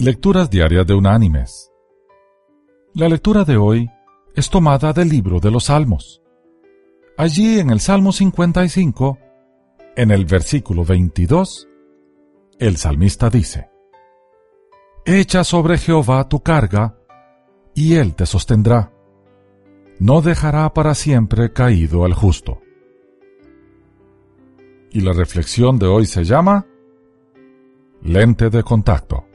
Lecturas Diarias de Unánimes. La lectura de hoy es tomada del libro de los Salmos. Allí en el Salmo 55, en el versículo 22, el salmista dice, Echa sobre Jehová tu carga, y él te sostendrá. No dejará para siempre caído al justo. Y la reflexión de hoy se llama Lente de contacto.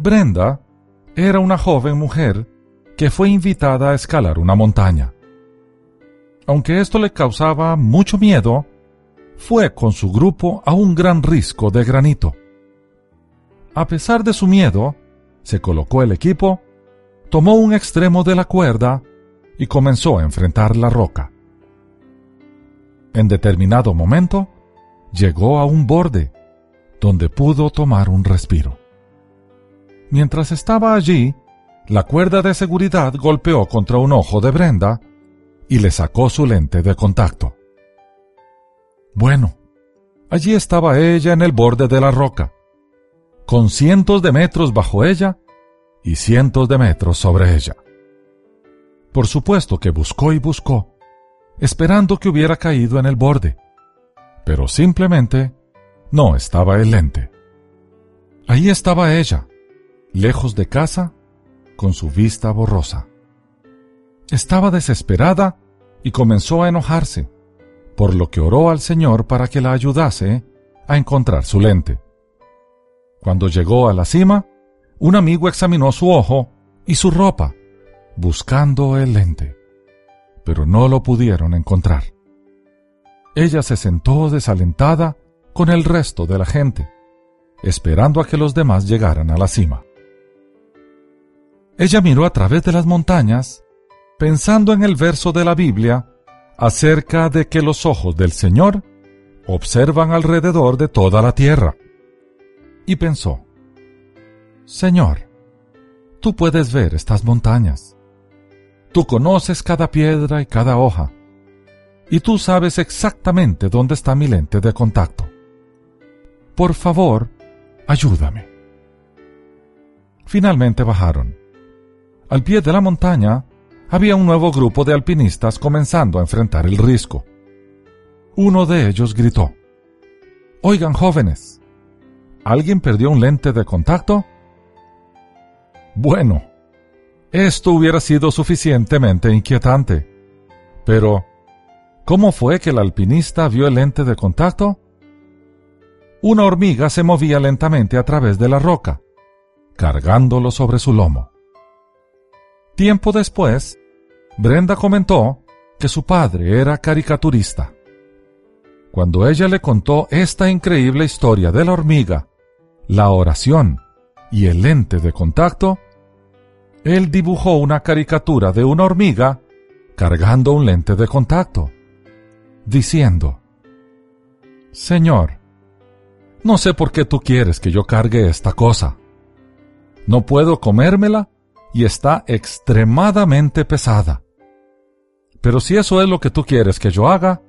Brenda era una joven mujer que fue invitada a escalar una montaña. Aunque esto le causaba mucho miedo, fue con su grupo a un gran risco de granito. A pesar de su miedo, se colocó el equipo, tomó un extremo de la cuerda y comenzó a enfrentar la roca. En determinado momento, llegó a un borde, donde pudo tomar un respiro. Mientras estaba allí, la cuerda de seguridad golpeó contra un ojo de Brenda y le sacó su lente de contacto. Bueno, allí estaba ella en el borde de la roca, con cientos de metros bajo ella y cientos de metros sobre ella. Por supuesto que buscó y buscó, esperando que hubiera caído en el borde, pero simplemente no estaba el lente. Ahí estaba ella, lejos de casa, con su vista borrosa. Estaba desesperada y comenzó a enojarse, por lo que oró al Señor para que la ayudase a encontrar su lente. Cuando llegó a la cima, un amigo examinó su ojo y su ropa, buscando el lente, pero no lo pudieron encontrar. Ella se sentó desalentada con el resto de la gente, esperando a que los demás llegaran a la cima. Ella miró a través de las montañas, pensando en el verso de la Biblia acerca de que los ojos del Señor observan alrededor de toda la tierra. Y pensó, Señor, tú puedes ver estas montañas. Tú conoces cada piedra y cada hoja. Y tú sabes exactamente dónde está mi lente de contacto. Por favor, ayúdame. Finalmente bajaron al pie de la montaña había un nuevo grupo de alpinistas comenzando a enfrentar el risco. Uno de ellos gritó, Oigan jóvenes, ¿alguien perdió un lente de contacto? Bueno, esto hubiera sido suficientemente inquietante. Pero, ¿cómo fue que el alpinista vio el lente de contacto? Una hormiga se movía lentamente a través de la roca, cargándolo sobre su lomo. Tiempo después, Brenda comentó que su padre era caricaturista. Cuando ella le contó esta increíble historia de la hormiga, la oración y el lente de contacto, él dibujó una caricatura de una hormiga cargando un lente de contacto, diciendo, Señor, no sé por qué tú quieres que yo cargue esta cosa. No puedo comérmela y está extremadamente pesada. Pero si eso es lo que tú quieres que yo haga,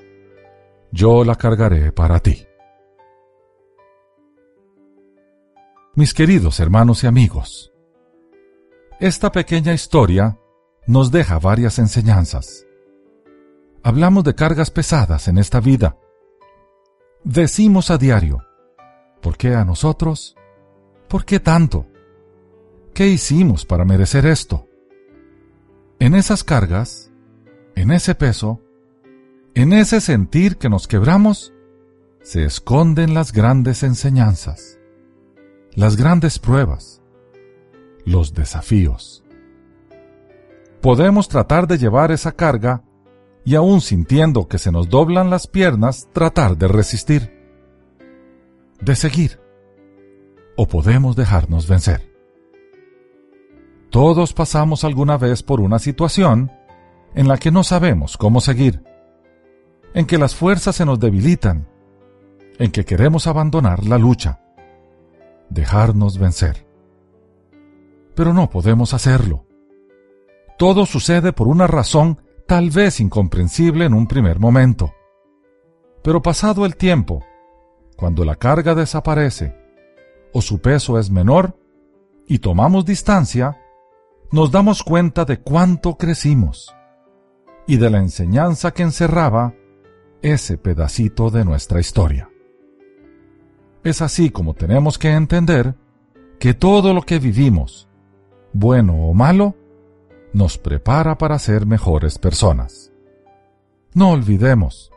yo la cargaré para ti. Mis queridos hermanos y amigos, esta pequeña historia nos deja varias enseñanzas. Hablamos de cargas pesadas en esta vida. Decimos a diario, ¿por qué a nosotros? ¿Por qué tanto? ¿Qué hicimos para merecer esto? En esas cargas, en ese peso, en ese sentir que nos quebramos, se esconden las grandes enseñanzas, las grandes pruebas, los desafíos. Podemos tratar de llevar esa carga y aún sintiendo que se nos doblan las piernas, tratar de resistir, de seguir, o podemos dejarnos vencer. Todos pasamos alguna vez por una situación en la que no sabemos cómo seguir, en que las fuerzas se nos debilitan, en que queremos abandonar la lucha, dejarnos vencer. Pero no podemos hacerlo. Todo sucede por una razón tal vez incomprensible en un primer momento. Pero pasado el tiempo, cuando la carga desaparece o su peso es menor, y tomamos distancia, nos damos cuenta de cuánto crecimos y de la enseñanza que encerraba ese pedacito de nuestra historia. Es así como tenemos que entender que todo lo que vivimos, bueno o malo, nos prepara para ser mejores personas. No olvidemos,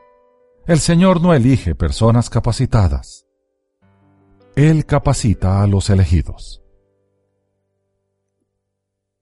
el Señor no elige personas capacitadas. Él capacita a los elegidos.